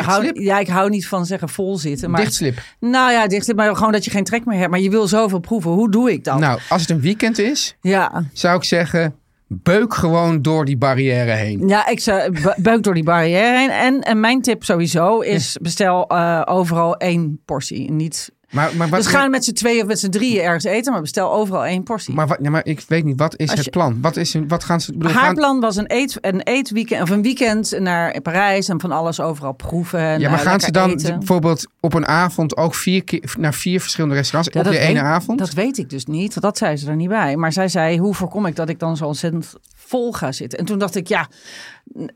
Speaker 3: hou, ja, ik hou niet van zeggen vol zitten. Maar,
Speaker 2: Dichtslip.
Speaker 3: Nou ja, dichtslip, maar gewoon dat je geen trek meer hebt. Maar je wil zoveel proeven. Hoe doe ik dat?
Speaker 2: Nou, als het een weekend is,
Speaker 3: Ja,
Speaker 2: zou ik zeggen, beuk gewoon door die barrière heen.
Speaker 3: ja, ik zou buik door die barrière heen. En, en mijn tip sowieso is bestel eh, overal één portie. Niet,
Speaker 2: Maar, maar, wat,
Speaker 3: dus ga met z'n tweeën of met z'n drieën ergens eten, maar bestel overal één portie.
Speaker 2: maar, wat, ja, maar ik weet niet, wat is het plan? Wat, is, wat gaan ze... bedoel,
Speaker 3: Haar
Speaker 2: gaan-
Speaker 3: plan was een, eet, een eetweekend of een weekend naar Parijs en van alles overal proeven. En,
Speaker 2: ja, maar
Speaker 3: eh,
Speaker 2: gaan ze dan
Speaker 3: eten.
Speaker 2: bijvoorbeeld op een avond ook vier keer naar vier verschillende restaurants
Speaker 3: Ja,
Speaker 2: op de ene avond?
Speaker 3: Dat weet ik dus niet. want Dat zei ze er niet bij. Maar zij zei, hoe voorkom ik dat ik dan zo ontzettend vol ga zitten. En toen dacht ik, ja,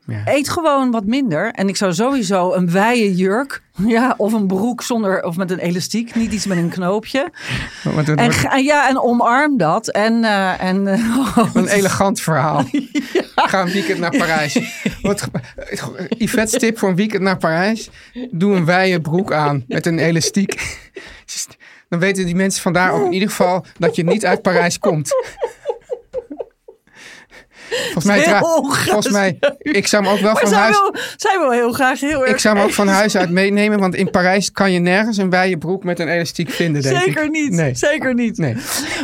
Speaker 2: Ja.
Speaker 3: eet gewoon wat minder. En ik zou sowieso een wijde jurk, ja, of een broek zonder, of met een elastiek, niet iets met een knoopje.
Speaker 2: Het
Speaker 3: En,
Speaker 2: wordt
Speaker 3: ja, en omarm dat. En, eh, en eh,
Speaker 2: een elegant verhaal. Ga een weekend naar Parijs. Wat, Yvette's tip voor een weekend naar Parijs. Doe een wijde broek aan met een elastiek. Dan weten die mensen vandaar ook in ieder geval dat je niet uit Parijs komt. Volgens mij,
Speaker 3: Heel
Speaker 2: volgens mij, ik zou hem ook wel
Speaker 3: maar
Speaker 2: van
Speaker 3: zij
Speaker 2: huis,
Speaker 3: wil, zij wil heel graag heel erg.
Speaker 2: ik zou hem ook van huis uit meenemen, want in Parijs kan je nergens een wijde broek met een elastiek vinden, denk ik.
Speaker 3: Zeker niet.
Speaker 2: Nee.
Speaker 3: Zeker niet.
Speaker 2: Nee.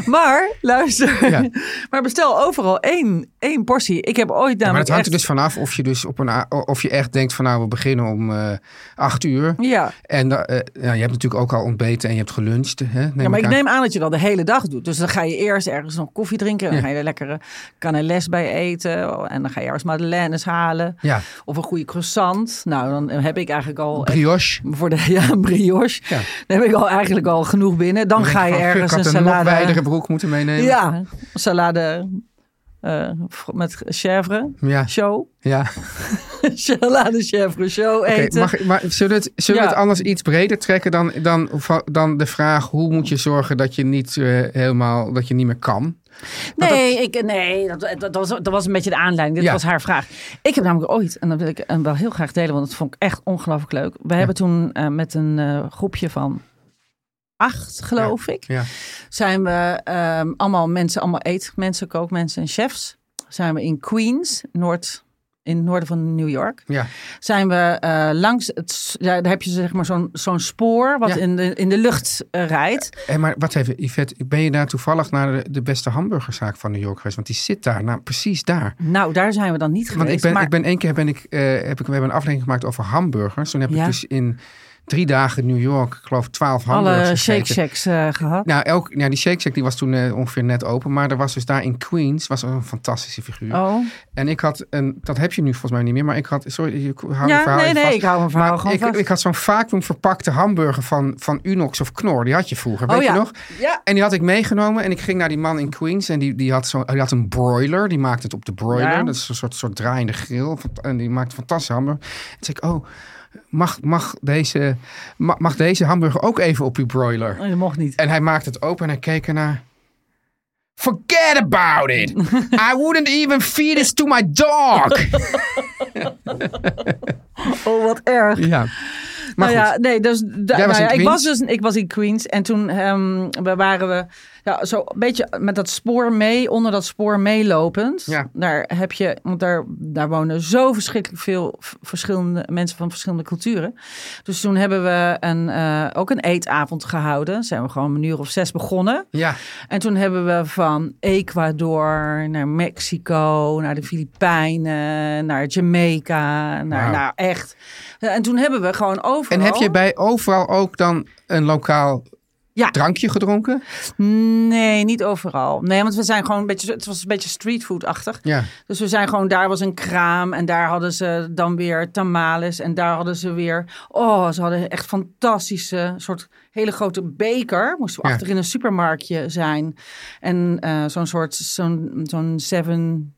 Speaker 3: Maar, luister.
Speaker 2: Ja.
Speaker 3: Maar bestel overal één, één portie. Ik heb ooit
Speaker 2: Ja, maar
Speaker 3: namelijk
Speaker 2: het hangt er dus vanaf of je, dus op een, of je echt denkt van nou, we beginnen om eh acht uur.
Speaker 3: Ja.
Speaker 2: En eh, ja, je hebt natuurlijk ook al ontbeten en je hebt geluncht. Hè, neem
Speaker 3: ja, maar ik
Speaker 2: aan.
Speaker 3: neem aan dat je dat de hele dag doet. Dus dan ga je eerst ergens nog koffie drinken. En dan ga je er lekkere canelles bij eten. En dan ga je ergens madeleines halen.
Speaker 2: Ja,
Speaker 3: Of een goede croissant. Nou, dan heb ik eigenlijk al...
Speaker 2: brioche.
Speaker 3: Voor de ja, een brioche.
Speaker 2: Ja.
Speaker 3: Dan heb ik al eigenlijk al genoeg binnen. Dan
Speaker 2: Dan
Speaker 3: ga je
Speaker 2: van,
Speaker 3: ergens
Speaker 2: ik
Speaker 3: een
Speaker 2: had een nog
Speaker 3: salade...
Speaker 2: wijdere broek moeten meenemen.
Speaker 3: Ja, salade eh, met chèvre
Speaker 2: Ja,
Speaker 3: show.
Speaker 2: ja.
Speaker 3: salade chèvre show eten.
Speaker 2: mag, ik- maar zullen we, het, zullen
Speaker 3: Ja.
Speaker 2: het anders iets breder trekken dan, dan, dan de vraag hoe moet je zorgen dat je niet eh, helemaal, dat je niet meer kan?
Speaker 3: Nee, ik, nee dat, dat, was, dat was een beetje de aanleiding. Dit
Speaker 2: Ja.
Speaker 3: was haar vraag. Ik heb namelijk ooit, en dat wil ik eh, wel heel graag delen, want dat vond ik echt ongelooflijk leuk. We hebben toen eh, met een eh, groepje van acht, geloof ik, zijn we ehm, allemaal mensen, allemaal eetmensen, kookmensen en chefs. Zijn we in Queens, Noord, in het noorden van New York.
Speaker 2: Ja.
Speaker 3: Zijn we eh, langs het, ja, daar heb je zeg maar zo'n zo'n spoor wat
Speaker 2: Ja.
Speaker 3: in, de, in de lucht eh, rijdt.
Speaker 2: En maar wat even, Yvette, ben je daar toevallig naar de, de beste hamburgerzaak van New York geweest? Want die zit daar, nou precies daar.
Speaker 3: Nou, daar zijn we dan niet
Speaker 2: Want
Speaker 3: geweest.
Speaker 2: ik ben,
Speaker 3: maar,
Speaker 2: ik ben één keer ben ik, eh, heb ik, we hebben een aflevering gemaakt over hamburgers. Toen heb
Speaker 3: Ja.
Speaker 2: ik dus in drie dagen New York, ik geloof twaalf hamburgers
Speaker 3: alle Shake. Shacks eh, gehad.
Speaker 2: Nou, elk, ja, die Shake Shack die was toen eh, ongeveer net open. Maar er was dus daar in Queens was een fantastische figuur.
Speaker 3: Oh,
Speaker 2: En ik had een, dat heb je nu volgens mij niet meer. Maar ik had, sorry, je hou
Speaker 3: ja,
Speaker 2: verhaal
Speaker 3: nee, nee,
Speaker 2: vast.
Speaker 3: ik hou mijn verhaal gewoon
Speaker 2: ik,
Speaker 3: vast.
Speaker 2: ik had zo'n vacuüm verpakte hamburger van, van Unox of Knor. Die had je vroeger, weet
Speaker 3: oh ja.
Speaker 2: je nog?
Speaker 3: Ja.
Speaker 2: En die had ik meegenomen en ik ging naar die man in Queens. En die, die, had, zo, die had een broiler. Die maakte het op de broiler.
Speaker 3: Ja.
Speaker 2: Dat is een soort, soort draaiende grill. En die maakte fantastische hamburger. En toen zei ik, oh, mag, mag, deze, mag, mag deze hamburger ook even op uw broiler?
Speaker 3: Oh, dat mocht niet.
Speaker 2: En hij maakte het open en hij keek ernaar. Forget about it. I wouldn't even feed this to my dog.
Speaker 3: Oh, wat erg.
Speaker 2: ja. Maar
Speaker 3: nou
Speaker 2: goed.
Speaker 3: ja, nee, dus, nou ja, ik, was dus, ik was in Queens en toen we waren we ja, zo een beetje met dat spoor mee, onder dat spoor meelopend.
Speaker 2: Ja.
Speaker 3: Daar heb je, want daar, daar wonen zo verschrikkelijk veel verschillende mensen van verschillende culturen. Dus toen hebben we een, eh, ook een eetavond gehouden. Zijn we gewoon een uur of zes begonnen.
Speaker 2: Ja,
Speaker 3: En toen hebben we van Ecuador naar Mexico, naar de Filipijnen, naar Jamaica, naar nou echt. En toen hebben we gewoon overal.
Speaker 2: en heb je bij overal ook dan een lokaal
Speaker 3: Ja.
Speaker 2: drankje gedronken?
Speaker 3: Nee, niet overal. Nee, want we zijn gewoon een beetje. Het was een beetje streetfood-achtig.
Speaker 2: Ja.
Speaker 3: Dus we zijn gewoon. Daar was een kraam en daar hadden ze dan weer tamales en daar hadden ze weer. Oh, ze hadden echt fantastische soort hele grote beker. Moesten we
Speaker 2: Ja.
Speaker 3: achter in een supermarktje zijn en eh, zo'n soort zo'n zo'n seven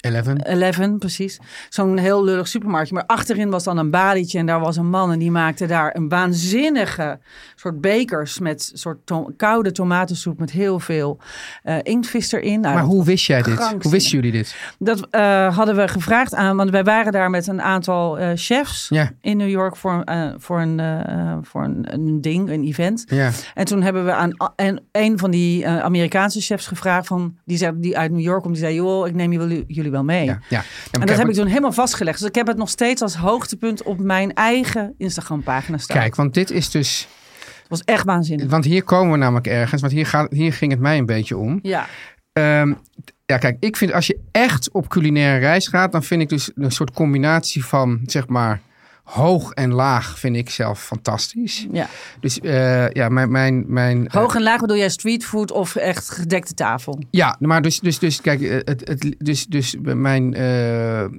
Speaker 2: 11.
Speaker 3: Eleven, precies. Zo'n heel lullig supermarktje. Maar achterin was dan een balietje en daar was een man en die maakte daar een waanzinnige soort bekers met soort to- koude tomatensoep met heel veel eh inktvis erin. Nou,
Speaker 2: Maar hoe wist jij dit? Hoe wisten jullie dit?
Speaker 3: Dat eh, hadden we gevraagd aan, want wij waren daar met een aantal eh, chefs in New York voor, voor, een, voor een, een ding, een event.
Speaker 2: ja.
Speaker 3: En toen hebben we aan en een van die Amerikaanse chefs gevraagd van die zei die uit New York komt, die zei joh, ik neem jullie, jullie wel mee.
Speaker 2: ja, ja.
Speaker 3: En dat heb ik toen helemaal vastgelegd. Dus ik heb het nog steeds als hoogtepunt op mijn eigen Instagram pagina staan.
Speaker 2: Kijk, want dit is dus...
Speaker 3: Het was echt waanzinnig.
Speaker 2: Want hier komen we namelijk ergens. Want hier, gaat, hier ging het mij een beetje om.
Speaker 3: Ja,
Speaker 2: Ehm, ja, kijk, ik vind als je echt op culinaire reis gaat, dan vind ik dus een soort combinatie van, zeg maar, hoog en laag vind ik zelf fantastisch.
Speaker 3: ja.
Speaker 2: Dus eh, ja, mijn, mijn, mijn eh,
Speaker 3: Hoog en laag bedoel jij streetfood of echt gedekte tafel?
Speaker 2: ja, maar dus, dus, dus kijk, eh, het, het, dus, dus mijn,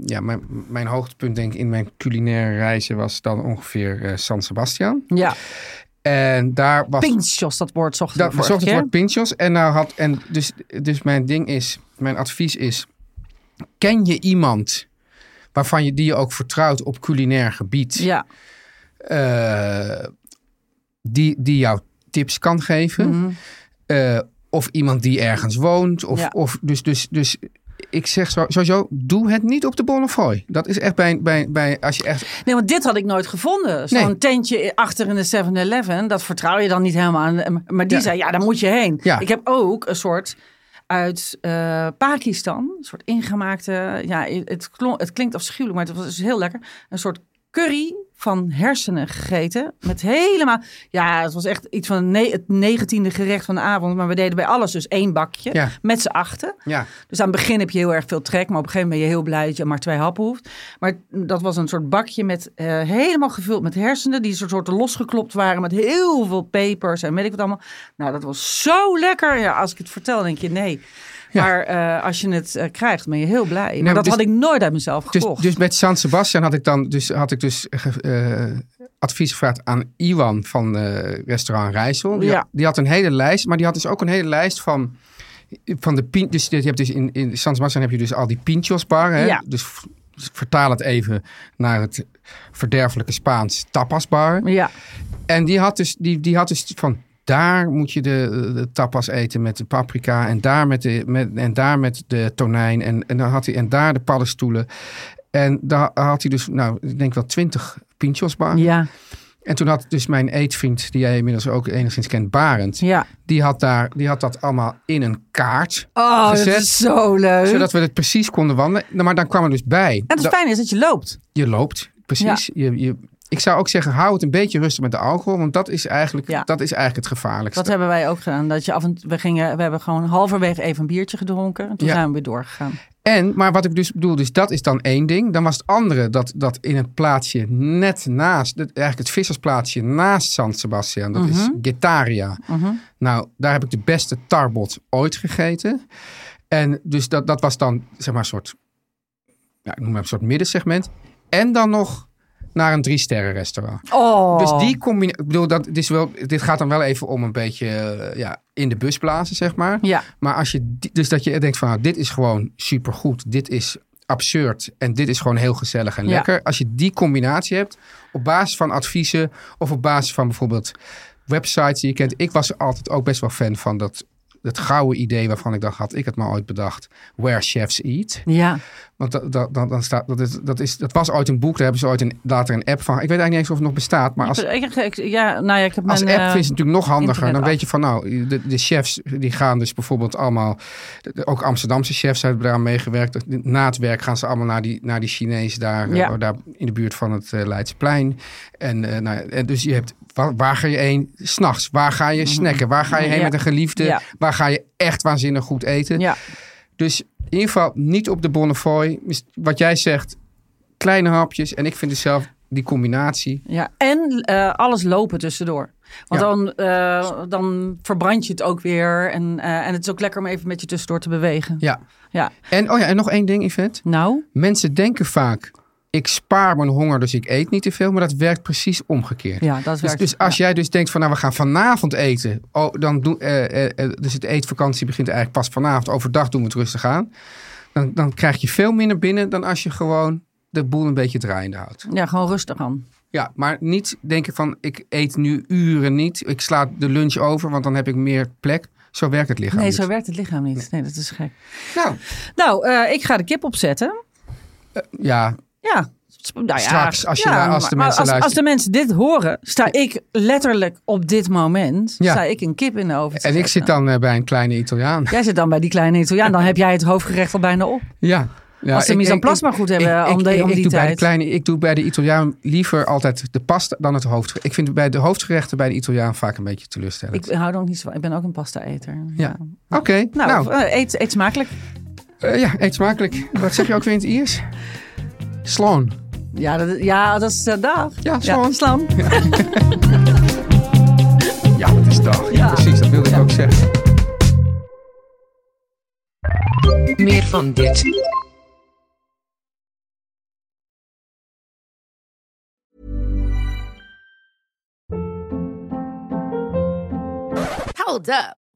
Speaker 2: ja, mijn, mijn hoogtepunt denk ik in mijn culinaire reizen was dan ongeveer San Sebastian.
Speaker 3: Ja,
Speaker 2: En daar was
Speaker 3: pinchos, dat woord zocht
Speaker 2: Dat
Speaker 3: ik
Speaker 2: zocht het woord pinchos. En nou had, en dus, dus mijn ding is, mijn advies is, ken je iemand waarvan je die je ook vertrouwt op culinair gebied,
Speaker 3: Ja.
Speaker 2: eh, die, die jou tips kan geven?
Speaker 3: Mhm.
Speaker 2: Eh, of iemand die ergens woont. Of,
Speaker 3: Ja.
Speaker 2: of dus, dus, dus ik zeg zo, sowieso, doe het niet op de Bonnefoy. Dat is echt bij, bij, bij als je echt...
Speaker 3: Nee, want dit had ik nooit gevonden. Zo'n
Speaker 2: Nee.
Speaker 3: tentje achter in de 7-Eleven, dat vertrouw je dan niet helemaal aan. Maar die
Speaker 2: Ja.
Speaker 3: zei, ja, daar moet je heen.
Speaker 2: Ja.
Speaker 3: Ik heb ook een soort uit eh, Pakistan, een soort ingemaakte, ja, het, het klinkt afschuwelijk, maar het was dus heel lekker. Een soort curry van hersenen gegeten. Met helemaal, ja, het was echt iets van ne- het negentiende gerecht van de avond. Maar we deden bij alles dus één bakje
Speaker 2: Ja.
Speaker 3: met z'n achten.
Speaker 2: Ja,
Speaker 3: Dus aan het begin heb je heel erg veel trek, maar op een gegeven moment ben je heel blij dat je maar twee happen hoeft. Maar dat was een soort bakje met eh, helemaal gevuld met hersenen, die soort, soort losgeklopt waren met heel veel pepers en weet ik wat allemaal. Nou, dat was zo lekker. Ja, als ik het vertel, denk je nee.
Speaker 2: Ja.
Speaker 3: Maar eh, als je het eh, krijgt, ben je heel blij. maar
Speaker 2: maar
Speaker 3: dat
Speaker 2: dus-
Speaker 3: had ik nooit uit mezelf
Speaker 2: dus,
Speaker 3: gekocht.
Speaker 2: dus met San Sebastian had ik dan dus, had ik dus eh, advies gevraagd aan Iwan van restaurant Rijssel. Die,
Speaker 3: Ja.
Speaker 2: had, die had een hele lijst, maar die had dus ook een hele lijst van, van de pin. Dus je hebt dus in, in San Sebastian heb je dus al die pinchos bar. Hè?
Speaker 3: Ja.
Speaker 2: Dus v- vertaal het even naar het verderfelijke Spaans tapas bar.
Speaker 3: ja,
Speaker 2: En die had dus, die, die had dus van daar moet je de, de tapas eten met de paprika en daar met de, met, en daar met de tonijn en, en, dan had hij, en daar de paddenstoelen. En daar had hij dus, nou, ik denk wel twintig pinchos bar.
Speaker 3: ja,
Speaker 2: En toen had dus mijn eetvriend, die jij inmiddels ook enigszins kent, Barend,
Speaker 3: ja.
Speaker 2: die had, daar, die had dat allemaal in een kaart.
Speaker 3: Oh,
Speaker 2: Gezet,
Speaker 3: dat is zo leuk.
Speaker 2: Zodat we het precies konden wandelen. Maar dan kwam er dus bij.
Speaker 3: en het
Speaker 2: dat-
Speaker 3: fijne is dat je loopt.
Speaker 2: je loopt, precies. Je, je, ik zou ook zeggen, hou het een beetje rustig met de alcohol. Want dat is eigenlijk,
Speaker 3: Ja.
Speaker 2: dat is eigenlijk het gevaarlijkste.
Speaker 3: Dat hebben wij ook gedaan. Dat je af en we, gingen, we hebben gewoon halverwege even een biertje gedronken. En toen
Speaker 2: Ja.
Speaker 3: zijn we weer doorgegaan.
Speaker 2: En, maar wat ik dus bedoel, dus dat is dan één ding. Dan was het andere dat, dat in een plaatsje net naast, eigenlijk het vissersplaatsje naast San Sebastian, dat is Getaria. Nou, daar heb ik de beste tarbot ooit gegeten. En dus dat, dat was dan, zeg maar, een soort, ja, ik noem maar een soort middensegment. En dan nog naar een drie sterren restaurant.
Speaker 3: Oh.
Speaker 2: Dus die combinatie, ik bedoel, dat, dit, is wel, dit gaat dan wel even om een beetje eh, ja, in de bus blazen, zeg maar.
Speaker 3: Ja,
Speaker 2: Maar als je, dus dat je denkt van, nou, dit is gewoon supergoed, dit is absurd en dit is gewoon heel gezellig en
Speaker 3: Ja.
Speaker 2: lekker. Als je die combinatie hebt, op basis van adviezen of op basis van bijvoorbeeld websites die je kent. Ik was altijd ook best wel fan van dat, het gouden idee waarvan ik dacht, had ik het maar ooit bedacht, Where Chefs Eat.
Speaker 3: ja.
Speaker 2: Want dat, dan staat, dat, is, dat, is, dat was ooit een boek, daar hebben ze ooit een, later een app van. Ik weet eigenlijk niet eens of het nog bestaat, maar als,
Speaker 3: Ik, ja, nou ja, ik heb
Speaker 2: als
Speaker 3: mijn,
Speaker 2: app
Speaker 3: eh,
Speaker 2: is het natuurlijk nog handiger. Dan
Speaker 3: af.
Speaker 2: weet je van nou, de, de chefs die gaan dus bijvoorbeeld allemaal, ook Amsterdamse chefs hebben eraan meegewerkt. Na het werk gaan ze allemaal naar die, naar die Chinees daar,
Speaker 3: Ja.
Speaker 2: eh, daar in de buurt van het eh, Leidseplein. En, eh, nou, en dus je hebt, waar, waar ga je heen? S'nachts. Waar ga je snacken? Waar ga je heen
Speaker 3: Ja.
Speaker 2: met een geliefde?
Speaker 3: Ja.
Speaker 2: Waar ga je echt waanzinnig goed eten?
Speaker 3: Ja,
Speaker 2: Dus in ieder geval niet op de Bonnefoy. Wat jij zegt, kleine hapjes. En ik vind dus zelf die combinatie.
Speaker 3: ja. En eh, alles lopen tussendoor. Want
Speaker 2: Ja.
Speaker 3: dan, eh, dan verbrand je het ook weer. En, eh, en het is ook lekker om even met je tussendoor te bewegen.
Speaker 2: Ja.
Speaker 3: Ja.
Speaker 2: En, oh ja, en nog één ding, Yvette.
Speaker 3: Nou,
Speaker 2: Mensen denken vaak, ik spaar mijn honger, dus ik eet niet te veel. Maar dat werkt precies omgekeerd.
Speaker 3: ja, dat
Speaker 2: Dus,
Speaker 3: werkt.
Speaker 2: dus als
Speaker 3: ja.
Speaker 2: jij dus denkt van, nou, we gaan vanavond eten. Oh, dan doen, eh, eh, eh, dus het eetvakantie begint eigenlijk pas vanavond. Overdag doen we het rustig aan. Dan, dan krijg je veel minder binnen dan als je gewoon de boel een beetje draaiende houdt.
Speaker 3: Ja, gewoon rustig aan.
Speaker 2: Ja, maar niet denken van, ik eet nu uren niet. Ik sla de lunch over, want dan heb ik meer plek. Zo werkt het lichaam
Speaker 3: Nee,
Speaker 2: niet.
Speaker 3: zo werkt het lichaam niet. Nee, dat is gek.
Speaker 2: Nou,
Speaker 3: Nou, ik ga de kip opzetten.
Speaker 2: ja,
Speaker 3: Ja. Nou ja,
Speaker 2: Straks, als je
Speaker 3: ja,
Speaker 2: naar- als de mensen
Speaker 3: als, de mensen dit horen, sta ik letterlijk op dit moment
Speaker 2: Ja.
Speaker 3: sta ik een kip in de oven
Speaker 2: en ik zit dan eh, bij een kleine Italiaan.
Speaker 3: Jij zit dan bij die kleine Italiaan, dan heb jij het hoofdgerecht al bijna op.
Speaker 2: Ja. ja
Speaker 3: Als maar
Speaker 2: ik-
Speaker 3: goed hebben
Speaker 2: ik-
Speaker 3: om de-
Speaker 2: ik-
Speaker 3: om
Speaker 2: ik
Speaker 3: die
Speaker 2: doe Bij de kleine, ik doe bij de Italiaan liever altijd de pasta dan het hoofdgerecht. Ik vind bij de hoofdgerechten bij de Italiaan vaak een beetje teleurstellend.
Speaker 3: Ik hou ook niet zo van. Ik ben ook een pasta-eter.
Speaker 2: Ja. Oké,
Speaker 3: Nou,
Speaker 2: nou,
Speaker 3: eh, eet, eet smakelijk.
Speaker 2: eh, ja, eet smakelijk. Wat zeg je ook weer in het Iers? Sloan.
Speaker 3: Ja, dat, ja, dat is uh, dag.
Speaker 2: Ja, slaan.
Speaker 3: slaan.
Speaker 2: Ja, dat is dag. Ja,
Speaker 3: Ja.
Speaker 2: precies, dat wilde ik ook zeggen.
Speaker 4: Meer van dit.
Speaker 5: Hold up.